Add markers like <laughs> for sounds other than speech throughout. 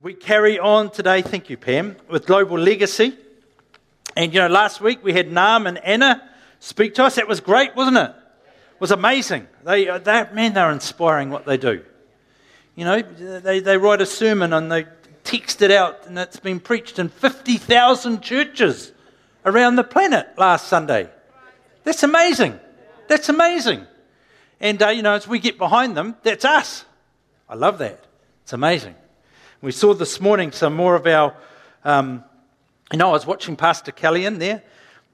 We carry on today, thank you, Pam, with Global Legacy. And you know, last week we had Nam and Anna speak to us. That was great, wasn't it? It was amazing. They, uh, they, man, they're inspiring what they do. You know, they, they write a sermon and they text it out, and it's been preached in 50,000 churches around the planet last Sunday. That's amazing. That's amazing. And, uh, you know, as we get behind them, that's us. I love that. It's amazing. We saw this morning some more of our. Um, you know, I was watching Pastor Kellyan there.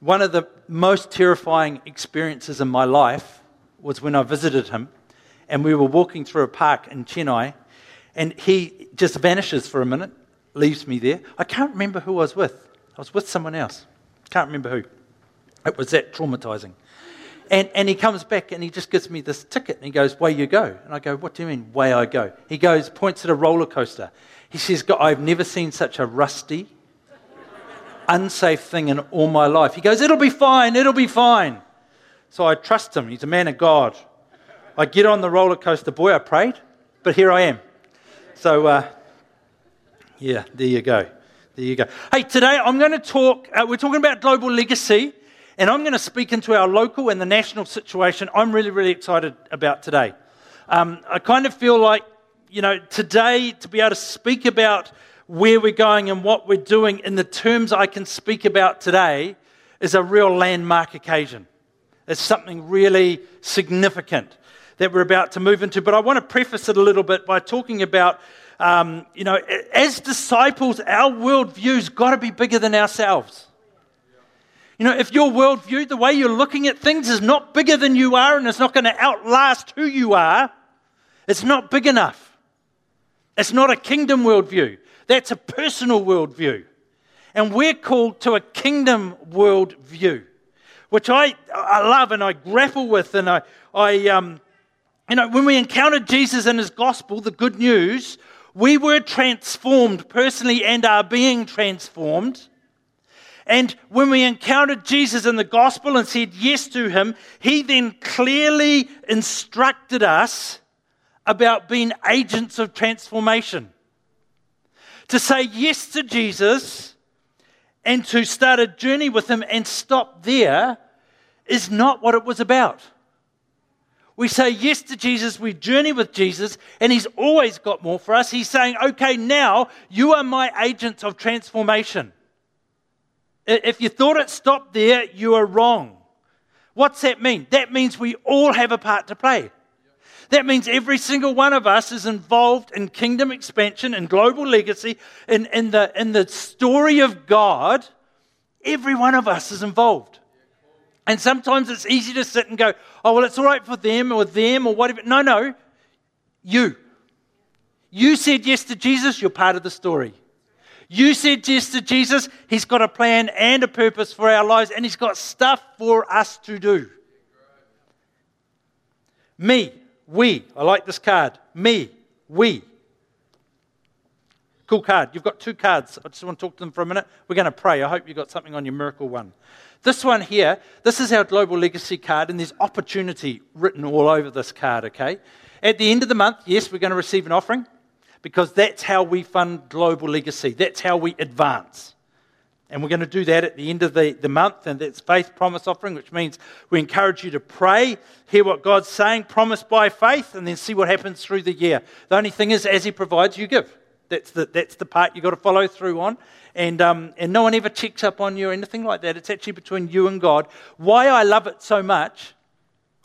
One of the most terrifying experiences in my life was when I visited him, and we were walking through a park in Chennai, and he just vanishes for a minute, leaves me there. I can't remember who I was with. I was with someone else. Can't remember who. It was that traumatizing. And, and he comes back and he just gives me this ticket and he goes, Way you go. And I go, What do you mean, way I go? He goes, points at a roller coaster. He says, I've never seen such a rusty, unsafe thing in all my life. He goes, It'll be fine, it'll be fine. So I trust him. He's a man of God. I get on the roller coaster. Boy, I prayed, but here I am. So, uh, yeah, there you go. There you go. Hey, today I'm going to talk, uh, we're talking about global legacy, and I'm going to speak into our local and the national situation I'm really, really excited about today. Um, I kind of feel like you know, today to be able to speak about where we're going and what we're doing in the terms I can speak about today is a real landmark occasion. It's something really significant that we're about to move into. But I want to preface it a little bit by talking about, um, you know, as disciples, our worldview's got to be bigger than ourselves. You know, if your worldview, the way you're looking at things, is not bigger than you are and it's not going to outlast who you are, it's not big enough. It's not a kingdom worldview, that's a personal worldview. And we're called to a kingdom worldview, which I, I love and I grapple with. And I, I um, you know, when we encountered Jesus and his gospel, the good news, we were transformed personally and are being transformed. And when we encountered Jesus in the gospel and said yes to him, he then clearly instructed us about being agents of transformation. To say yes to Jesus and to start a journey with Him and stop there is not what it was about. We say yes to Jesus, we journey with Jesus, and He's always got more for us. He's saying, okay, now you are my agents of transformation. If you thought it stopped there, you are wrong. What's that mean? That means we all have a part to play. That means every single one of us is involved in kingdom expansion and global legacy, in, in, the, in the story of God. Every one of us is involved. And sometimes it's easy to sit and go, oh, well, it's all right for them or them or whatever. No, no. You. You said yes to Jesus, you're part of the story. You said yes to Jesus, He's got a plan and a purpose for our lives, and He's got stuff for us to do. Me, we. I like this card. Me. We. Cool card. You've got two cards. I just want to talk to them for a minute. We're going to pray. I hope you've got something on your miracle one. This one here, this is our global legacy card, and there's opportunity written all over this card, okay? At the end of the month, yes, we're going to receive an offering because that's how we fund global legacy. That's how we advance. And we're going to do that at the end of the, the month, and that's faith promise offering, which means we encourage you to pray, hear what God's saying, promise by faith, and then see what happens through the year. The only thing is, as He provides, you give. That's the, that's the part you've got to follow through on. And, um, and no one ever checks up on you or anything like that. It's actually between you and God. Why I love it so much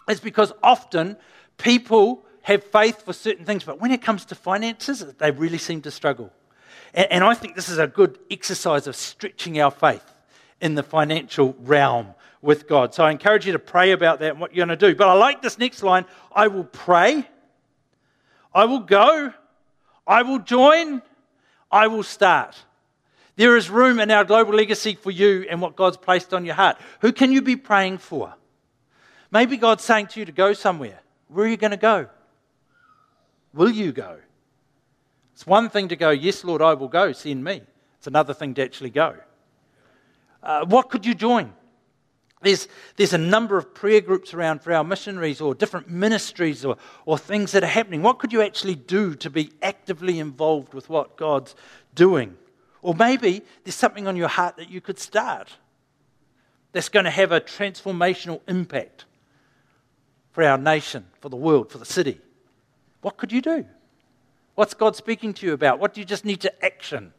is because often people have faith for certain things, but when it comes to finances, they really seem to struggle. And, and I think this is a good exercise of stretching our faith in the financial realm with God. So I encourage you to pray about that and what you're going to do. But I like this next line I will pray, I will go, I will join, I will start. There is room in our global legacy for you and what God's placed on your heart. Who can you be praying for? Maybe God's saying to you to go somewhere. Where are you going to go? Will you go? It's one thing to go, Yes, Lord, I will go, send me. It's another thing to actually go. Uh, what could you join? There's, there's a number of prayer groups around for our missionaries or different ministries or, or things that are happening. What could you actually do to be actively involved with what God's doing? Or maybe there's something on your heart that you could start that's going to have a transformational impact for our nation, for the world, for the city. What could you do? What's God speaking to you about? What do you just need to action?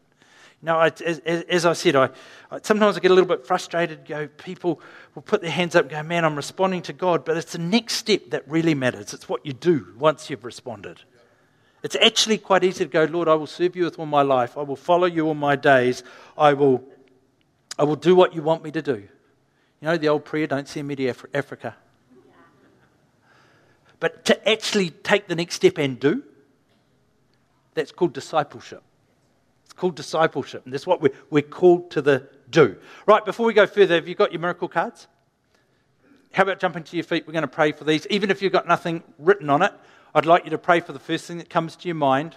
You know, I, as, as, I said, I, I, sometimes I get a little bit frustrated. Go, people will put their hands up and go, "Man, I'm responding to God," but it's the next step that really matters. It's what you do once you've responded. It's actually quite easy to go, "Lord, I will serve you with all my life. I will follow you all my days. I will, I will do what you want me to do." You know the old prayer, "Don't send me to Af- Africa." But to actually take the next step and do, that's called discipleship It's called discipleship, and that's what we're, we're called to the do. Right, before we go further, have you got your miracle cards? How about jumping to your feet? We're going to pray for these. Even if you've got nothing written on it, I'd like you to pray for the first thing that comes to your mind.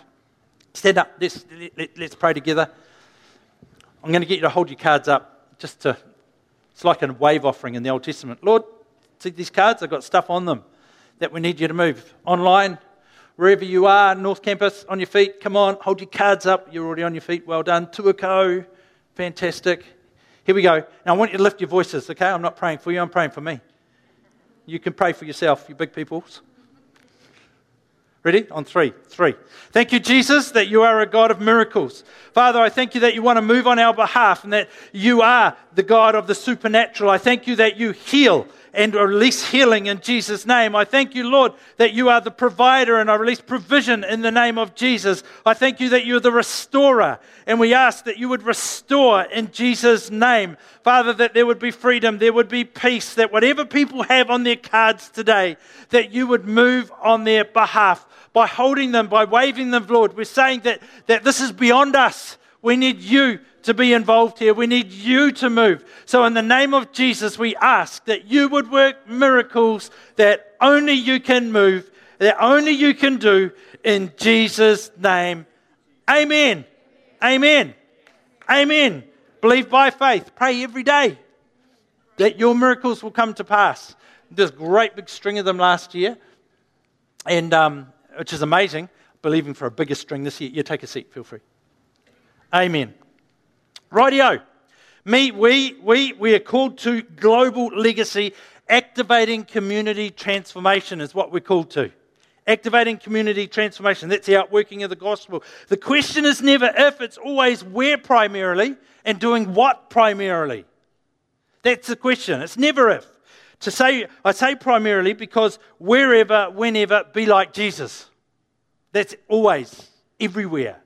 Stand up, let's, let, us pray together. I'm going to get you to hold your cards up just to, it's like a wave offering in the Old Testament. Lord, see these cards? I've got stuff on them that we need you to move. Online, wherever you are, North Campus, on your feet. Come on, hold your cards up. You're already on your feet. Well done. Tuakau, fantastic. Here we go. Now I want you to lift your voices, okay? I'm not praying for you, I'm praying for me. You can pray for yourself, you big peoples. Ready? On three. Three. Thank you, Jesus, that you are a God of miracles. Father, I thank you that you want to move on our behalf and that you are the God of the supernatural. I thank you that you heal and release healing in Jesus' name. I thank you, Lord, that you are the provider and I release provision in the name of Jesus. I thank you that you're the restorer and we ask that you would restore in Jesus' name. Father, that there would be freedom, there would be peace, that whatever people have on their cards today, that you would move on their behalf by holding them, by waving them, Lord. We're saying that, that this is beyond us. We need you to be involved here. We need you to move. So, in the name of Jesus, we ask that you would work miracles that only you can move, that only you can do in Jesus' name. Amen. Amen. Amen. Believe by faith. Pray every day that your miracles will come to pass. There's a great big string of them last year, and um, which is amazing. Believing for a bigger string this year. You take a seat, feel free. Amen. Rightio. Me, we, we, we are called to global legacy. Activating community transformation is what we're called to. Activating community transformation. That's the outworking of the gospel. The question is never if, it's always where primarily and doing what primarily. That's the question. It's never if. To say, I say primarily because wherever, whenever, be like Jesus. That's always, everywhere.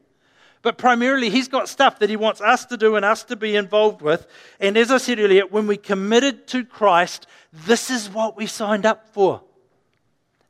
But primarily, he's got stuff that he wants us to do and us to be involved with. And as I said earlier, when we committed to Christ, this is what we signed up for.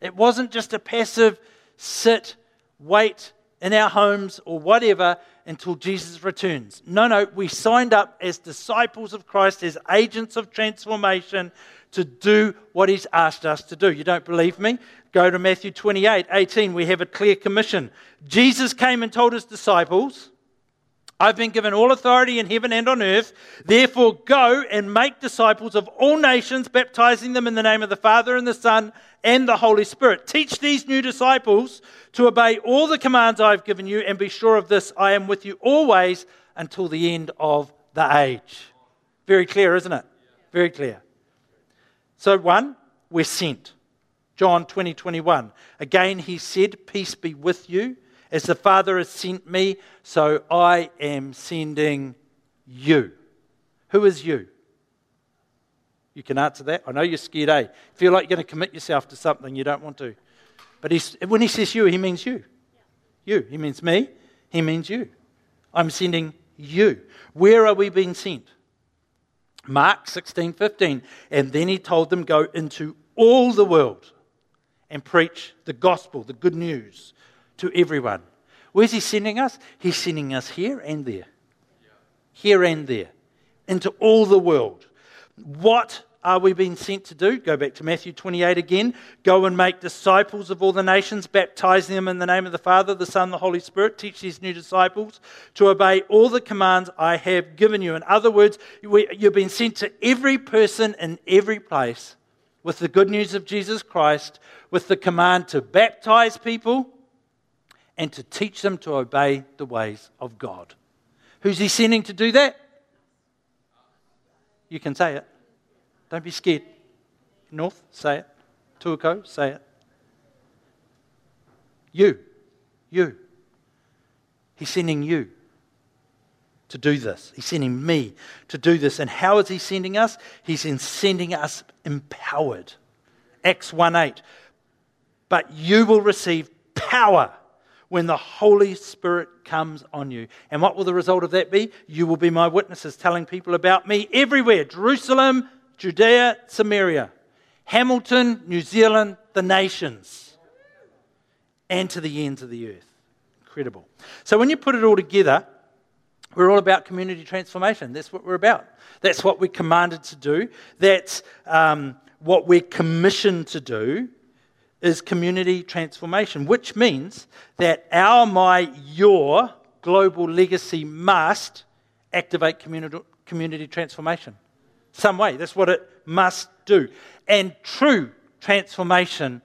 It wasn't just a passive sit, wait in our homes or whatever until Jesus returns. No, no, we signed up as disciples of Christ, as agents of transformation to do what he's asked us to do. You don't believe me? Go to Matthew 28 18. We have a clear commission. Jesus came and told his disciples, I've been given all authority in heaven and on earth. Therefore, go and make disciples of all nations, baptizing them in the name of the Father and the Son and the Holy Spirit. Teach these new disciples to obey all the commands I've given you, and be sure of this I am with you always until the end of the age. Very clear, isn't it? Very clear. So, one, we're sent. John 20, 21. Again, he said, Peace be with you. As the Father has sent me, so I am sending you. Who is you? You can answer that. I know you're scared, eh? Feel like you're going to commit yourself to something you don't want to. But when he says you, he means you. You. He means me. He means you. I'm sending you. Where are we being sent? Mark 16, 15. And then he told them, Go into all the world and preach the gospel, the good news to everyone. Where's he sending us? He's sending us here and there. Here and there. Into all the world. What are we being sent to do? Go back to Matthew 28 again. Go and make disciples of all the nations, baptizing them in the name of the Father, the Son, the Holy Spirit. Teach these new disciples to obey all the commands I have given you. In other words, you've been sent to every person in every place with the good news of Jesus Christ, with the command to baptize people and to teach them to obey the ways of God. Who's he sending to do that? You can say it. Don't be scared. North, say it. Tuakau, say it. You. You. He's sending you to do this. He's sending me to do this. And how is he sending us? He's in sending us empowered. Acts 1 8. But you will receive power when the Holy Spirit comes on you. And what will the result of that be? You will be my witnesses, telling people about me everywhere Jerusalem, Judea, Samaria, Hamilton, New Zealand, the nations, and to the ends of the earth. Incredible. So when you put it all together, we're all about community transformation. That's what we're about. That's what we're commanded to do. That's um, what we're commissioned to do is community transformation, which means that our, my, your global legacy must activate community, community transformation. Some way. That's what it must do. And true transformation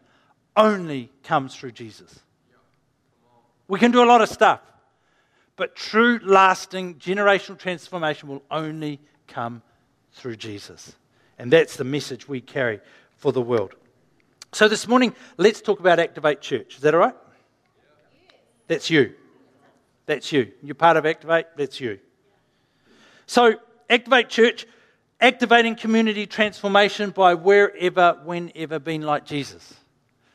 only comes through Jesus. We can do a lot of stuff, but true, lasting, generational transformation will only come through Jesus. And that's the message we carry for the world. So this morning, let's talk about Activate Church. Is that all right? That's you. That's you. You're part of Activate, that's you. So, Activate Church, activating community transformation by wherever, whenever being like Jesus.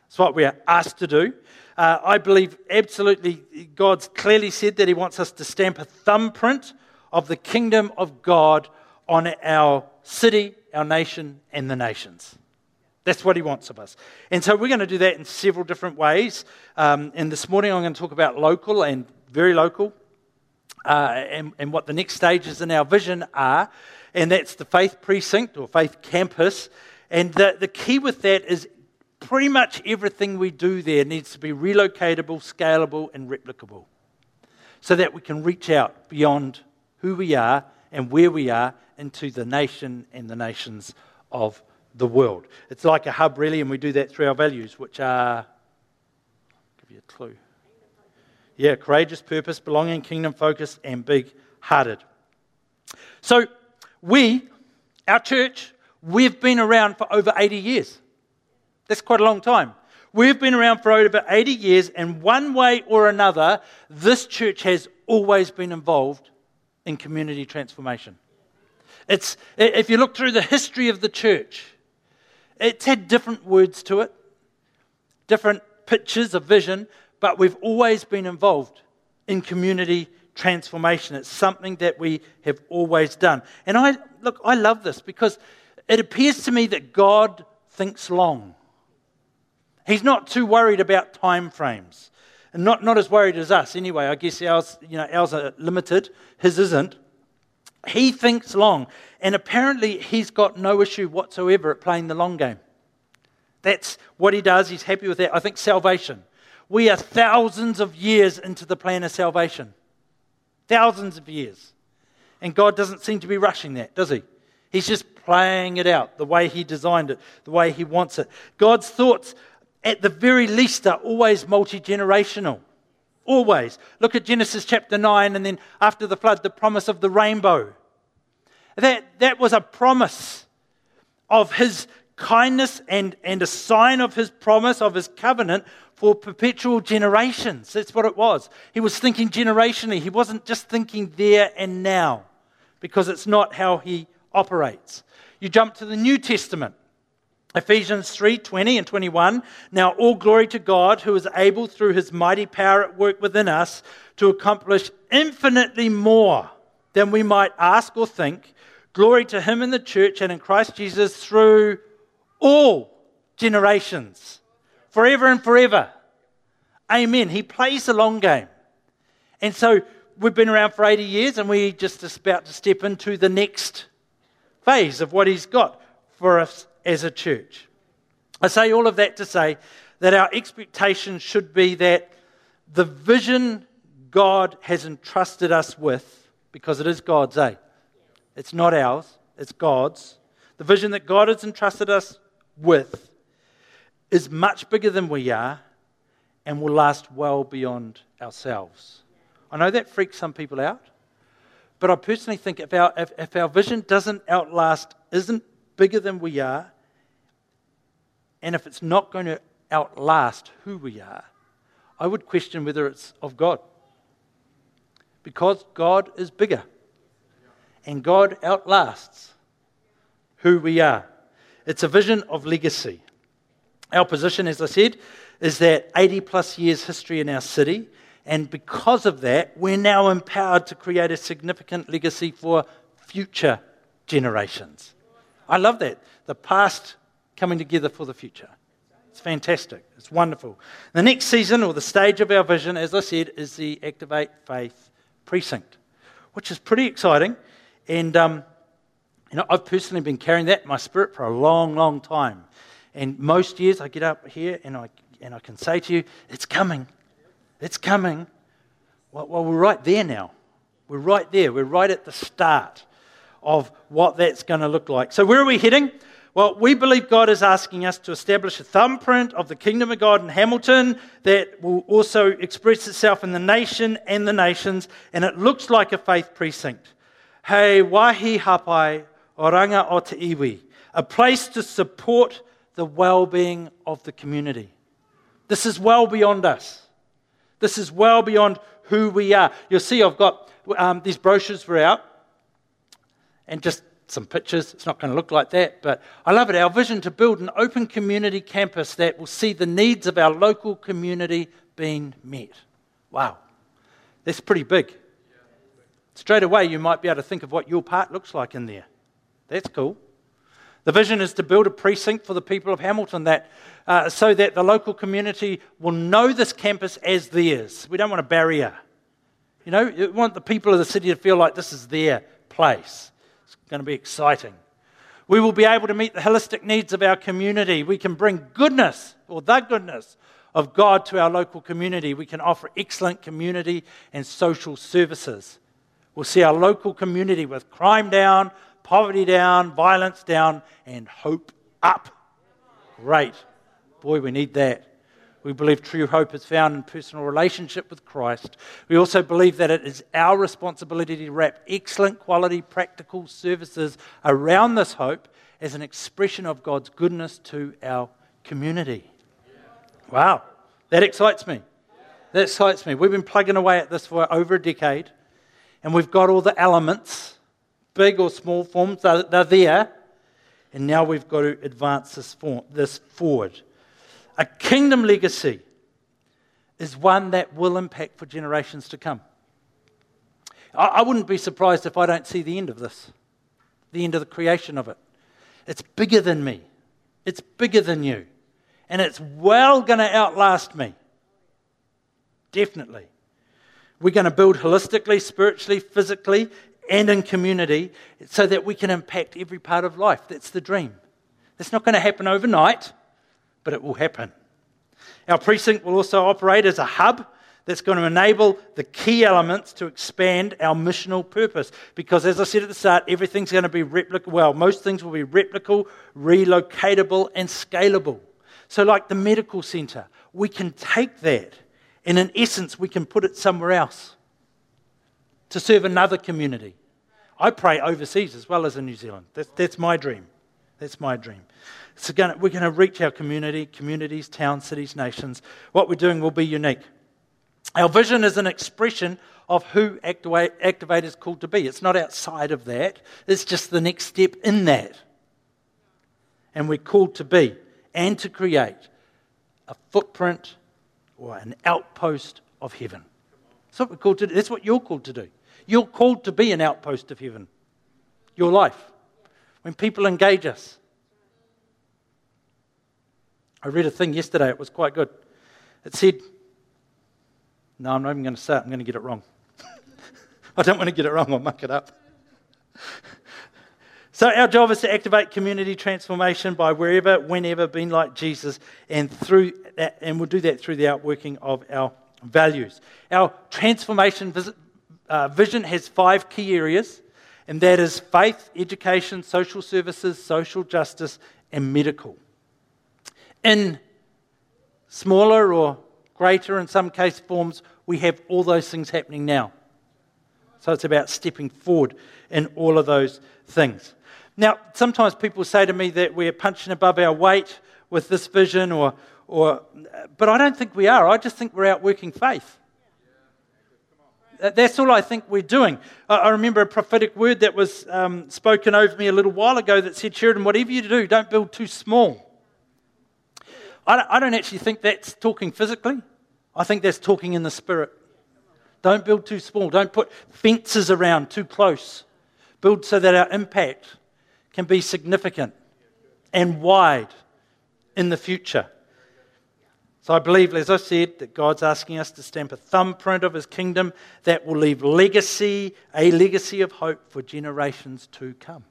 That's what we are asked to do. Uh, I believe absolutely God's clearly said that He wants us to stamp a thumbprint of the kingdom of God on our city, our nation, and the nations. That's what he wants of us. And so we're going to do that in several different ways. Um, and this morning I'm going to talk about local and very local uh, and, and what the next stages in our vision are. And that's the faith precinct or faith campus. And the, the key with that is pretty much everything we do there needs to be relocatable, scalable, and replicable so that we can reach out beyond who we are and where we are into the nation and the nations of the world. It's like a hub, really, and we do that through our values, which are, I'll give you a clue. Yeah, courageous, purpose, belonging, kingdom focused, and big hearted. So, we, our church, we've been around for over 80 years. That's quite a long time. We've been around for over 80 years, and one way or another, this church has always been involved in community transformation. It's, if you look through the history of the church, it's had different words to it, different pictures of vision, but we've always been involved in community transformation. It's something that we have always done. And I look, I love this because it appears to me that God thinks long. He's not too worried about time frames. And not, not as worried as us anyway. I guess ours, you know, ours are limited, his isn't. He thinks long, and apparently he's got no issue whatsoever at playing the long game. That's what he does. He's happy with that. I think salvation. We are thousands of years into the plan of salvation. Thousands of years. And God doesn't seem to be rushing that, does he? He's just playing it out the way he designed it, the way he wants it. God's thoughts, at the very least, are always multi generational. Always. Look at Genesis chapter 9, and then after the flood, the promise of the rainbow. That, that was a promise of his kindness and, and a sign of his promise, of his covenant for perpetual generations. That's what it was. He was thinking generationally. He wasn't just thinking there and now, because it's not how he operates. You jump to the New Testament. Ephesians 3 20 and 21. Now, all glory to God who is able through his mighty power at work within us to accomplish infinitely more than we might ask or think. Glory to him in the church and in Christ Jesus through all generations, forever and forever. Amen. He plays the long game. And so we've been around for 80 years and we're just about to step into the next phase of what he's got for us as a church. I say all of that to say that our expectation should be that the vision God has entrusted us with, because it is God's, eh? It's not ours, it's God's. The vision that God has entrusted us with is much bigger than we are and will last well beyond ourselves. I know that freaks some people out, but I personally think if our, if, if our vision doesn't outlast, isn't bigger than we are, and if it's not going to outlast who we are, I would question whether it's of God. Because God is bigger, and God outlasts who we are. It's a vision of legacy. Our position, as I said, is that 80 plus years history in our city, and because of that, we're now empowered to create a significant legacy for future generations. I love that. The past coming together for the future. It's fantastic. It's wonderful. The next season, or the stage of our vision, as I said, is the Activate Faith Precinct, which is pretty exciting. And um, you know, I've personally been carrying that in my spirit for a long, long time. And most years I get up here and I, and I can say to you, it's coming. It's coming. Well, well, we're right there now. We're right there. We're right at the start of what that's going to look like. So, where are we heading? Well, we believe God is asking us to establish a thumbprint of the kingdom of God in Hamilton that will also express itself in the nation and the nations, and it looks like a faith precinct. Hey, wahi hapai oranga o te iwi, a place to support the well being of the community. This is well beyond us. This is well beyond who we are. You'll see I've got um, these brochures were out and just some pictures. It's not going to look like that, but I love it. Our vision to build an open community campus that will see the needs of our local community being met. Wow, that's pretty big. Straight away, you might be able to think of what your part looks like in there. That's cool. The vision is to build a precinct for the people of Hamilton that, uh, so that the local community will know this campus as theirs. We don't want a barrier. You know, we want the people of the city to feel like this is their place It's going to be exciting. We will be able to meet the holistic needs of our community. We can bring goodness, or the goodness, of God to our local community. We can offer excellent community and social services. We'll see our local community with crime down, poverty down, violence down, and hope up. Great. Boy, we need that. We believe true hope is found in personal relationship with Christ. We also believe that it is our responsibility to wrap excellent quality practical services around this hope as an expression of God's goodness to our community. Wow, that excites me. That excites me. We've been plugging away at this for over a decade, and we've got all the elements, big or small forms, they're, they're there, and now we've got to advance this, form, this forward. A kingdom legacy is one that will impact for generations to come. I, wouldn't be surprised if I don't see the end of this, the end of the creation of it. It's bigger than me, it's bigger than you, and it's well going to outlast me. Definitely. We're going to build holistically, spiritually, physically, and in community so that we can impact every part of life. That's the dream. It's not going to happen overnight but it will happen. Our precinct will also operate as a hub that's going to enable the key elements to expand our missional purpose. Because, as I said at the start, everything's going to be replicable. Well, most things will be replicable, relocatable, and scalable. So, like the medical centre, we can take that and, in essence, we can put it somewhere else to serve another community. I pray overseas as well as in New Zealand. That's, that's my dream. That's my dream. So we're going to reach our community, communities, towns, cities, nations. What we're doing will be unique. Our vision is an expression of who Activate is called to be. It's not outside of that, it's just the next step in that. And we're called to be and to create a footprint or an outpost of heaven. That's what we're called to do. That's what you're called to do. You're called to be an outpost of heaven. Your life. When people engage us, I read a thing yesterday, it was quite good. It said, No, I'm not even going to say it, I'm going to get it wrong. <laughs> I don't want to get it wrong, I'll muck it up. So, our job is to activate community transformation by wherever, whenever, being like Jesus, and through that, and we'll do that through the outworking of our values. Our transformation uh, vision has five key areas, and that is faith, education, social services, social justice, and medical. In smaller or greater, in some case, forms, we have all those things happening now. So it's about stepping forward in all of those things. Now, sometimes people say to me that we're punching above our weight with this vision, or, or, but I don't think we are. I just think we're out working faith. That's all I think we're doing. I remember a prophetic word that was um, spoken over me a little while ago that said, Sheridan, whatever you do, don't build too small. I don't actually think that's talking physically. I think that's talking in the spirit. Don't build too small. Don't put fences around too close. Build so that our impact can be significant and wide in the future. So I believe, as I said, that God's asking us to stamp a thumbprint of His kingdom that will leave legacy, a legacy of hope for generations to come.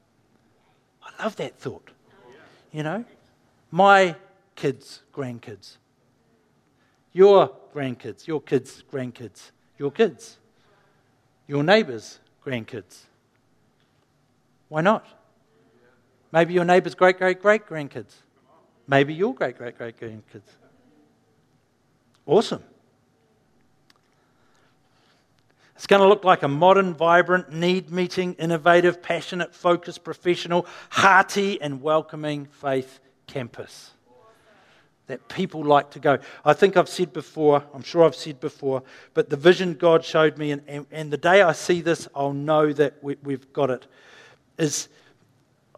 I love that thought. You know, my kids, grandkids, your grandkids, your kids, grandkids, your kids, your neighbours' grandkids. Why not? Maybe your neighbour's great great great grandkids. Maybe your great great great grandkids. Awesome. It's going to look like a modern, vibrant, need meeting, innovative, passionate, focused, professional, hearty, and welcoming faith campus that people like to go. I think I've said before, I'm sure I've said before, but the vision God showed me, and, and, and the day I see this, I'll know that we, we've got it, is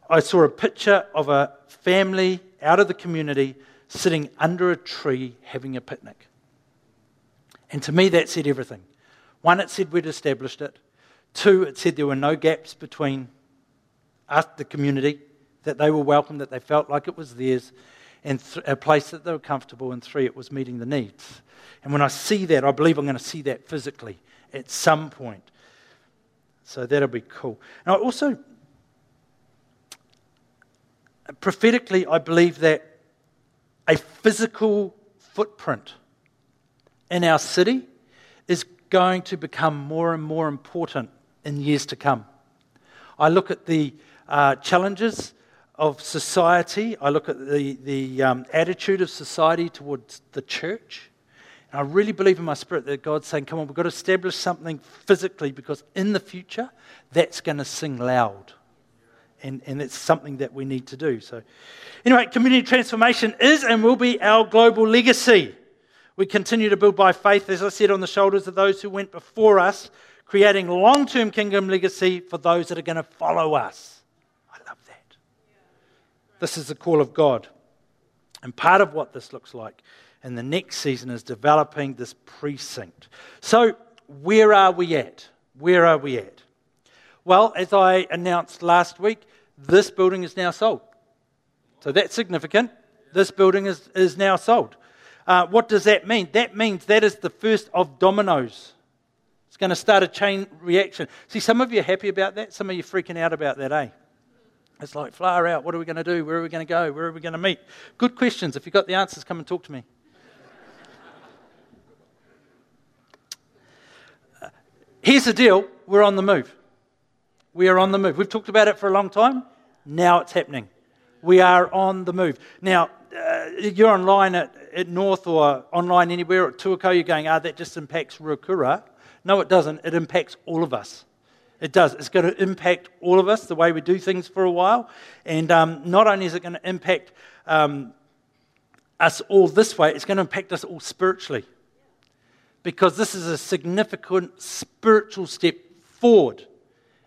I saw a picture of a family out of the community sitting under a tree having a picnic. And to me, that said everything. One, it said we'd established it. Two, it said there were no gaps between us, the community, that they were welcome, that they felt like it was theirs and th- a place that they were comfortable, and three, it was meeting the needs. And when I see that, I believe I'm going to see that physically at some point. So that'll be cool. And I also, uh, prophetically, I believe that a physical footprint in our city is going to become more and more important in years to come. I look at the uh, challenges of society. I look at the, the um, attitude of society towards the church. And I really believe in my spirit that God's saying, come on, we've got to establish something physically because in the future, that's going to sing loud. And, and it's something that we need to do. So, anyway, community transformation is and will be our global legacy. We continue to build by faith, as I said, on the shoulders of those who went before us, creating long term kingdom legacy for those that are going to follow us. I love that. This is the call of God. And part of what this looks like in the next season is developing this precinct. So, where are we at? Where are we at? Well, as I announced last week, this building is now sold. So that's significant. This building is, is now sold. Uh, what does that mean? That means that is the first of dominoes. It's going to start a chain reaction. See, some of you are happy about that, some of you are freaking out about that, eh? It's like, far out. What are we going to do? Where are we going to go? Where are we going to meet? Good questions. If you've got the answers, come and talk to me. Uh, here's the deal we're on the move. We are on the move. We've talked about it for a long time. Now it's happening. We are on the move. Now, uh, you're online at, at North or online anywhere at Tuakau, you're going, ah, that just impacts Ruakura. No, it doesn't. It impacts all of us. It does. It's going to impact all of us, the way we do things for a while. And um, not only is it going to impact um, us all this way, it's going to impact us all spiritually. Because this is a significant spiritual step forward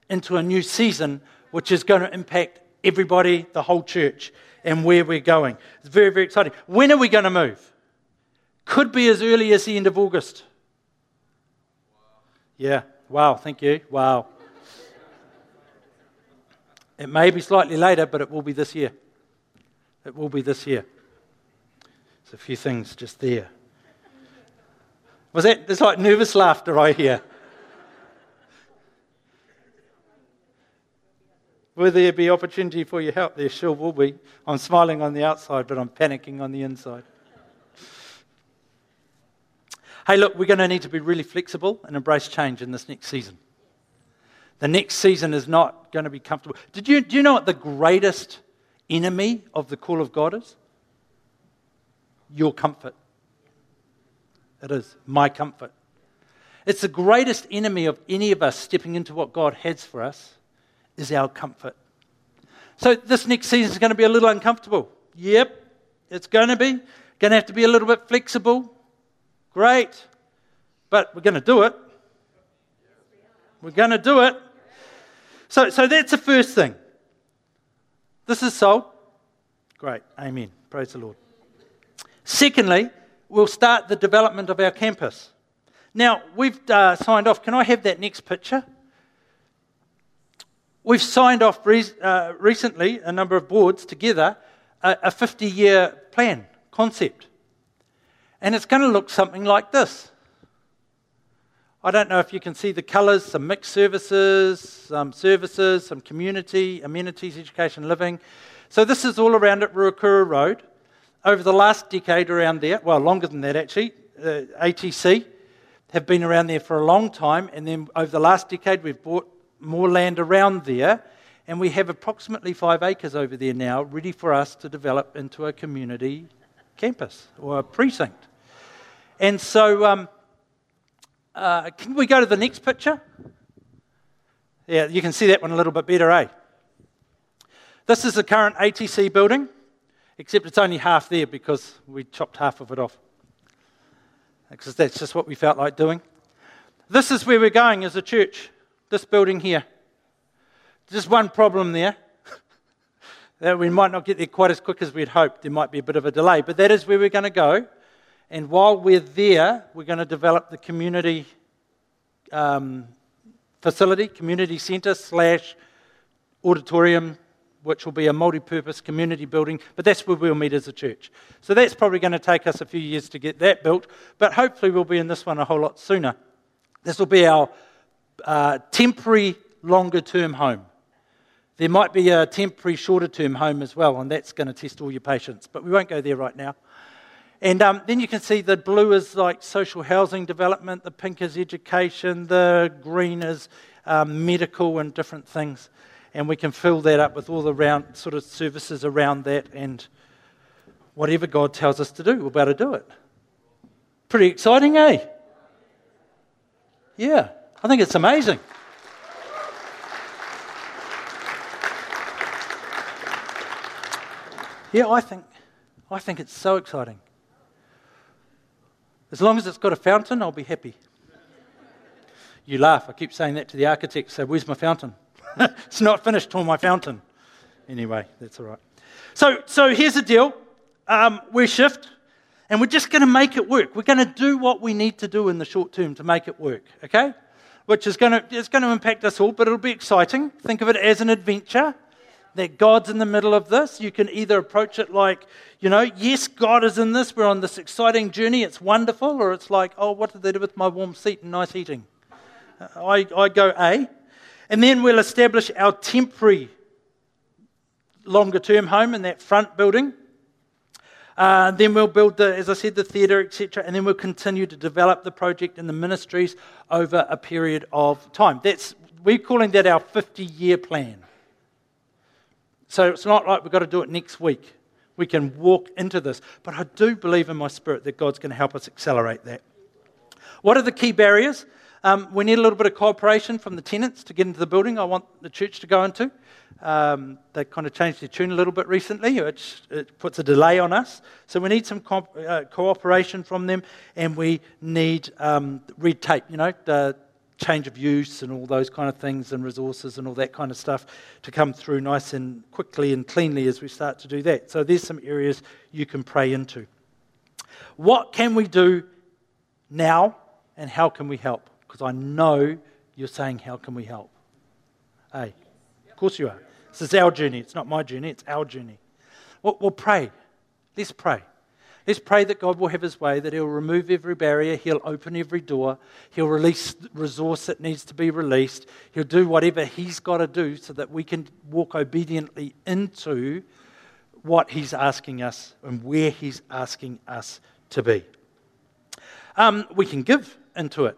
into a new season, which is going to impact everybody, the whole church, and where we're going. It's very, very exciting. When are we going to move? Could be as early as the end of August. Yeah. Wow. Thank you. Wow. It may be slightly later, but it will be this year. It will be this year. There's a few things just there. Was that? There's like nervous laughter I hear. Will there be opportunity for your help? There sure will be. I'm smiling on the outside, but I'm panicking on the inside. Hey, look, we're going to need to be really flexible and embrace change in this next season. The next season is not going to be comfortable. Did you, do you know what the greatest enemy of the call of God is? Your comfort. It is my comfort. It's the greatest enemy of any of us stepping into what God has for us is our comfort. So this next season is going to be a little uncomfortable. Yep, it's going to be. Going to have to be a little bit flexible. Great. But we're going to do it. We're going to do it. So, so that's the first thing. This is sold. Great. Amen. Praise the Lord. Secondly, we'll start the development of our campus. Now, we've uh, signed off. Can I have that next picture? We've signed off re- uh, recently, a number of boards together, a 50 year plan, concept. And it's going to look something like this. I don't know if you can see the colours, some mixed services, some services, some community, amenities, education, living. So this is all around at Ruakura Road. Over the last decade around there, well, longer than that actually, uh, ATC have been around there for a long time. And then over the last decade, we've bought more land around there. And we have approximately five acres over there now, ready for us to develop into a community campus or a precinct. And so, um, uh, can we go to the next picture? Yeah, you can see that one a little bit better, eh? This is the current ATC building, except it's only half there because we chopped half of it off. Because that's just what we felt like doing. This is where we're going as a church, this building here. Just one problem there. <laughs> that we might not get there quite as quick as we'd hoped. There might be a bit of a delay, but that is where we're going to go. And while we're there, we're going to develop the community um, facility, community centre slash auditorium, which will be a multi purpose community building, but that's where we'll meet as a church. So that's probably going to take us a few years to get that built, but hopefully we'll be in this one a whole lot sooner. This will be our temporary longer term home. There might be a temporary shorter term home as well, and that's going to test all your patience, but we won't go there right now. And um, then you can see the blue is like social housing development, the pink is education, the green is um, medical and different things. And we can fill that up with all the round sort of services around that and whatever God tells us to do, we're about to do it. Pretty exciting, eh? Yeah, I think it's amazing. Yeah, I think, I think it's so exciting. As long as it's got a fountain, I'll be happy. You laugh. I keep saying that to the architect. So, where's my fountain? <laughs> it's not finished till my fountain. Anyway, that's all right. So, so here's the deal um, we shift, and we're just going to make it work. We're going to do what we need to do in the short term to make it work, okay? Which is going to, it's going to impact us all, but it'll be exciting. Think of it as an adventure that God's in the middle of this. You can either approach it like, you know, yes, God is in this. We're on this exciting journey. It's wonderful. Or it's like, oh, what did they do with my warm seat and nice heating? Uh, I, I go A. And then we'll establish our temporary longer term home in that front building. Uh, then we'll build the, as I said, the theatre, etc. And then we'll continue to develop the project and the ministries over a period of time. That's we're calling that our 50 year plan. So it's not like we've got to do it next week. We can walk into this. But I do believe in my spirit that God's going to help us accelerate that. What are the key barriers? Um, we need a little bit of cooperation from the tenants to get into the building I want the church to go into. Um, they kind of changed their tune a little bit recently, which it puts a delay on us. So we need some uh, cooperation from them, and we need um, red tape, you know, the change of use and all those kind of things and resources and all that kind of stuff to come through nice and quickly and cleanly as we start to do that. So there's some areas you can pray into. What can we do now and how can we help? Because I know you're saying, How can we help? Hey, of course you are. This is our journey. It's not my journey, it's our journey. Well, we'll pray. Let's pray. Let's pray that God will have his way, that he'll remove every barrier, he'll open every door, he'll release resource that needs to be released, he'll do whatever he's got to do so that we can walk obediently into what he's asking us and where he's asking us to be. Um, we can give into it.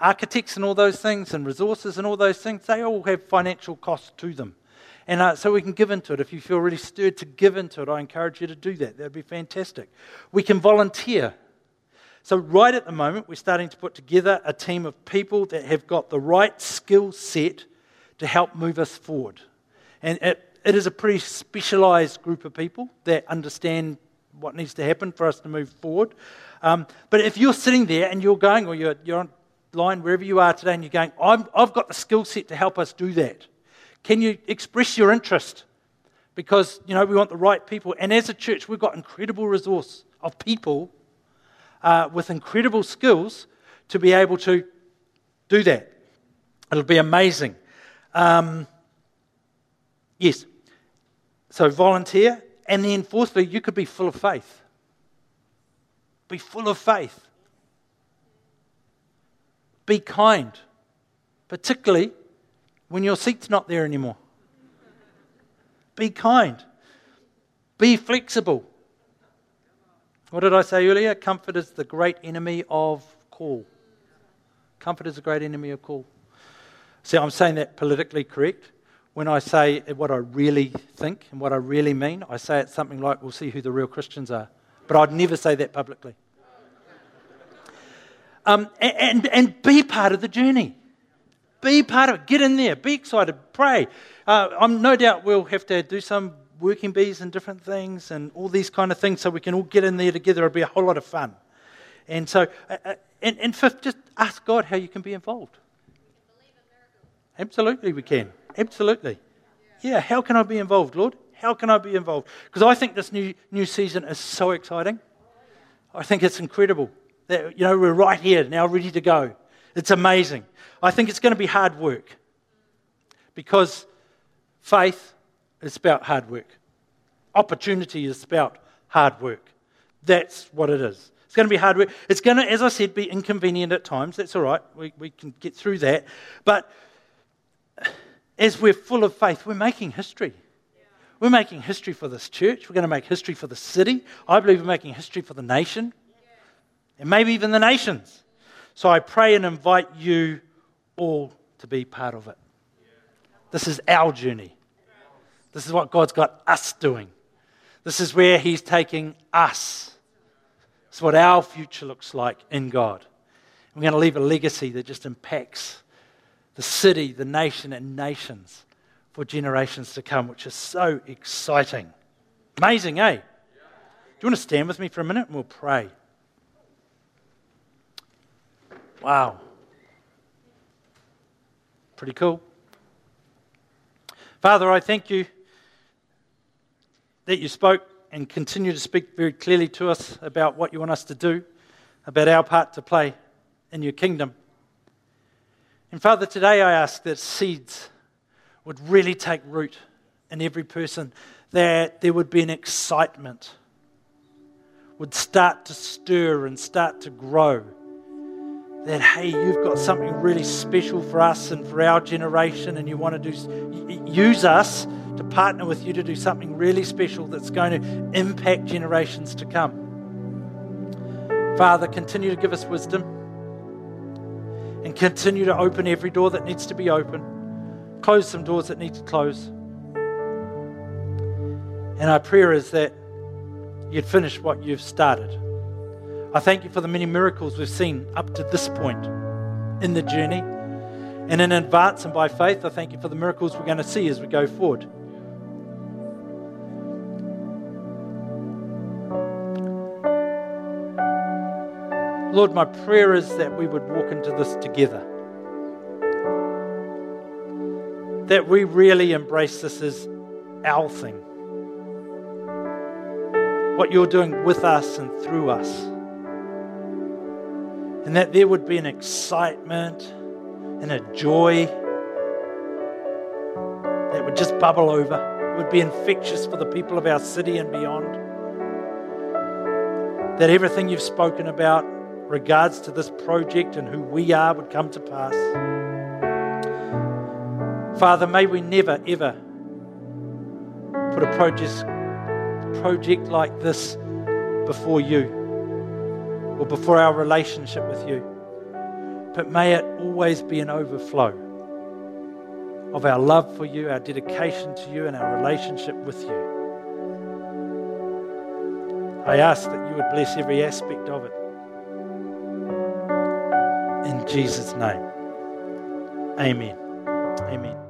Architects and all those things, and resources and all those things, they all have financial costs to them. And uh, so we can give into it. If you feel really stirred to give into it, I encourage you to do that. That'd be fantastic. We can volunteer. So, right at the moment, we're starting to put together a team of people that have got the right skill set to help move us forward. And it, it is a pretty specialized group of people that understand what needs to happen for us to move forward. Um, but if you're sitting there and you're going, or you're, you're online, wherever you are today, and you're going, i have got the skill set to help us do that. Can you express your interest? Because, you know, we want the right people. And as a church, we've got incredible resource of people uh, with incredible skills to be able to do that. It'll be amazing. Um, yes. So volunteer. And then fourthly, you could be full of faith. Be full of faith. Be kind, particularly when your seat's not there anymore. Be kind. Be flexible. What did I say earlier? Comfort is the great enemy of call. Comfort is the great enemy of call. See, I'm saying that politically correct. When I say what I really think and what I really mean, I say it something like, we'll see who the real Christians are. But I'd never say that publicly. Um, and, and, be part of the journey. Be part of it. Get in there. Be excited. Pray. Uh, I'm no doubt we'll have to do some working bees and different things and all these kind of things so we can all get in there together. It'll be a whole lot of fun. And so, uh, uh and, and fifth, just ask God how you can be involved. Absolutely, we can. Absolutely. Yeah, how can I be involved, Lord? How can I be involved? Because I think this new, new season is so exciting. I think it's incredible that, you know, we're right here now, ready to go. It's amazing. I think it's going to be hard work because faith is about hard work. Opportunity is about hard work. That's what it is. It's going to be hard work. It's going to, as I said, be inconvenient at times. That's all right. We, we can get through that. But as we're full of faith, we're making history. We're making history for this church. We're going to make history for the city. I believe we're making history for the nation and maybe even the nations. So I pray and invite you all to be part of it. This is our journey. This is what God's got us doing. This is where He's taking us. It's what our future looks like in God. We're going to leave a legacy that just impacts the city, the nation, and nations for generations to come, which is so exciting. Amazing, eh? Do you want to stand with me for a minute and we'll pray? Wow. Pretty cool. Father, I thank you that you spoke and continue to speak very clearly to us about what you want us to do, about our part to play in your kingdom. And Father, today I ask that seeds would really take root in every person, that there would be an excitement, would start to stir and start to grow that, hey, you've got something really special for us and for our generation, and you want to do, use us to partner with you to do something really special that's going to impact generations to come. Father, continue to give us wisdom and continue to open every door that needs to be open, close some doors that need to close. And our prayer is that you'd finish what you've started. I thank you for the many miracles we've seen up to this point in the journey. And in advance and by faith, I thank you for the miracles we're going to see as we go forward. Lord, my prayer is that we would walk into this together. That we really embrace this as our thing. What you're doing with us and through us and that there would be an excitement and a joy that would just bubble over. It would be infectious for the people of our city and beyond. that everything you've spoken about regards to this project and who we are would come to pass. Father, may we never, ever put a project, project like this before you or before our relationship with you. But may it always be an overflow of our love for you, our dedication to you, and our relationship with you. I ask that you would bless every aspect of it. In Jesus' name. Amen. Amen.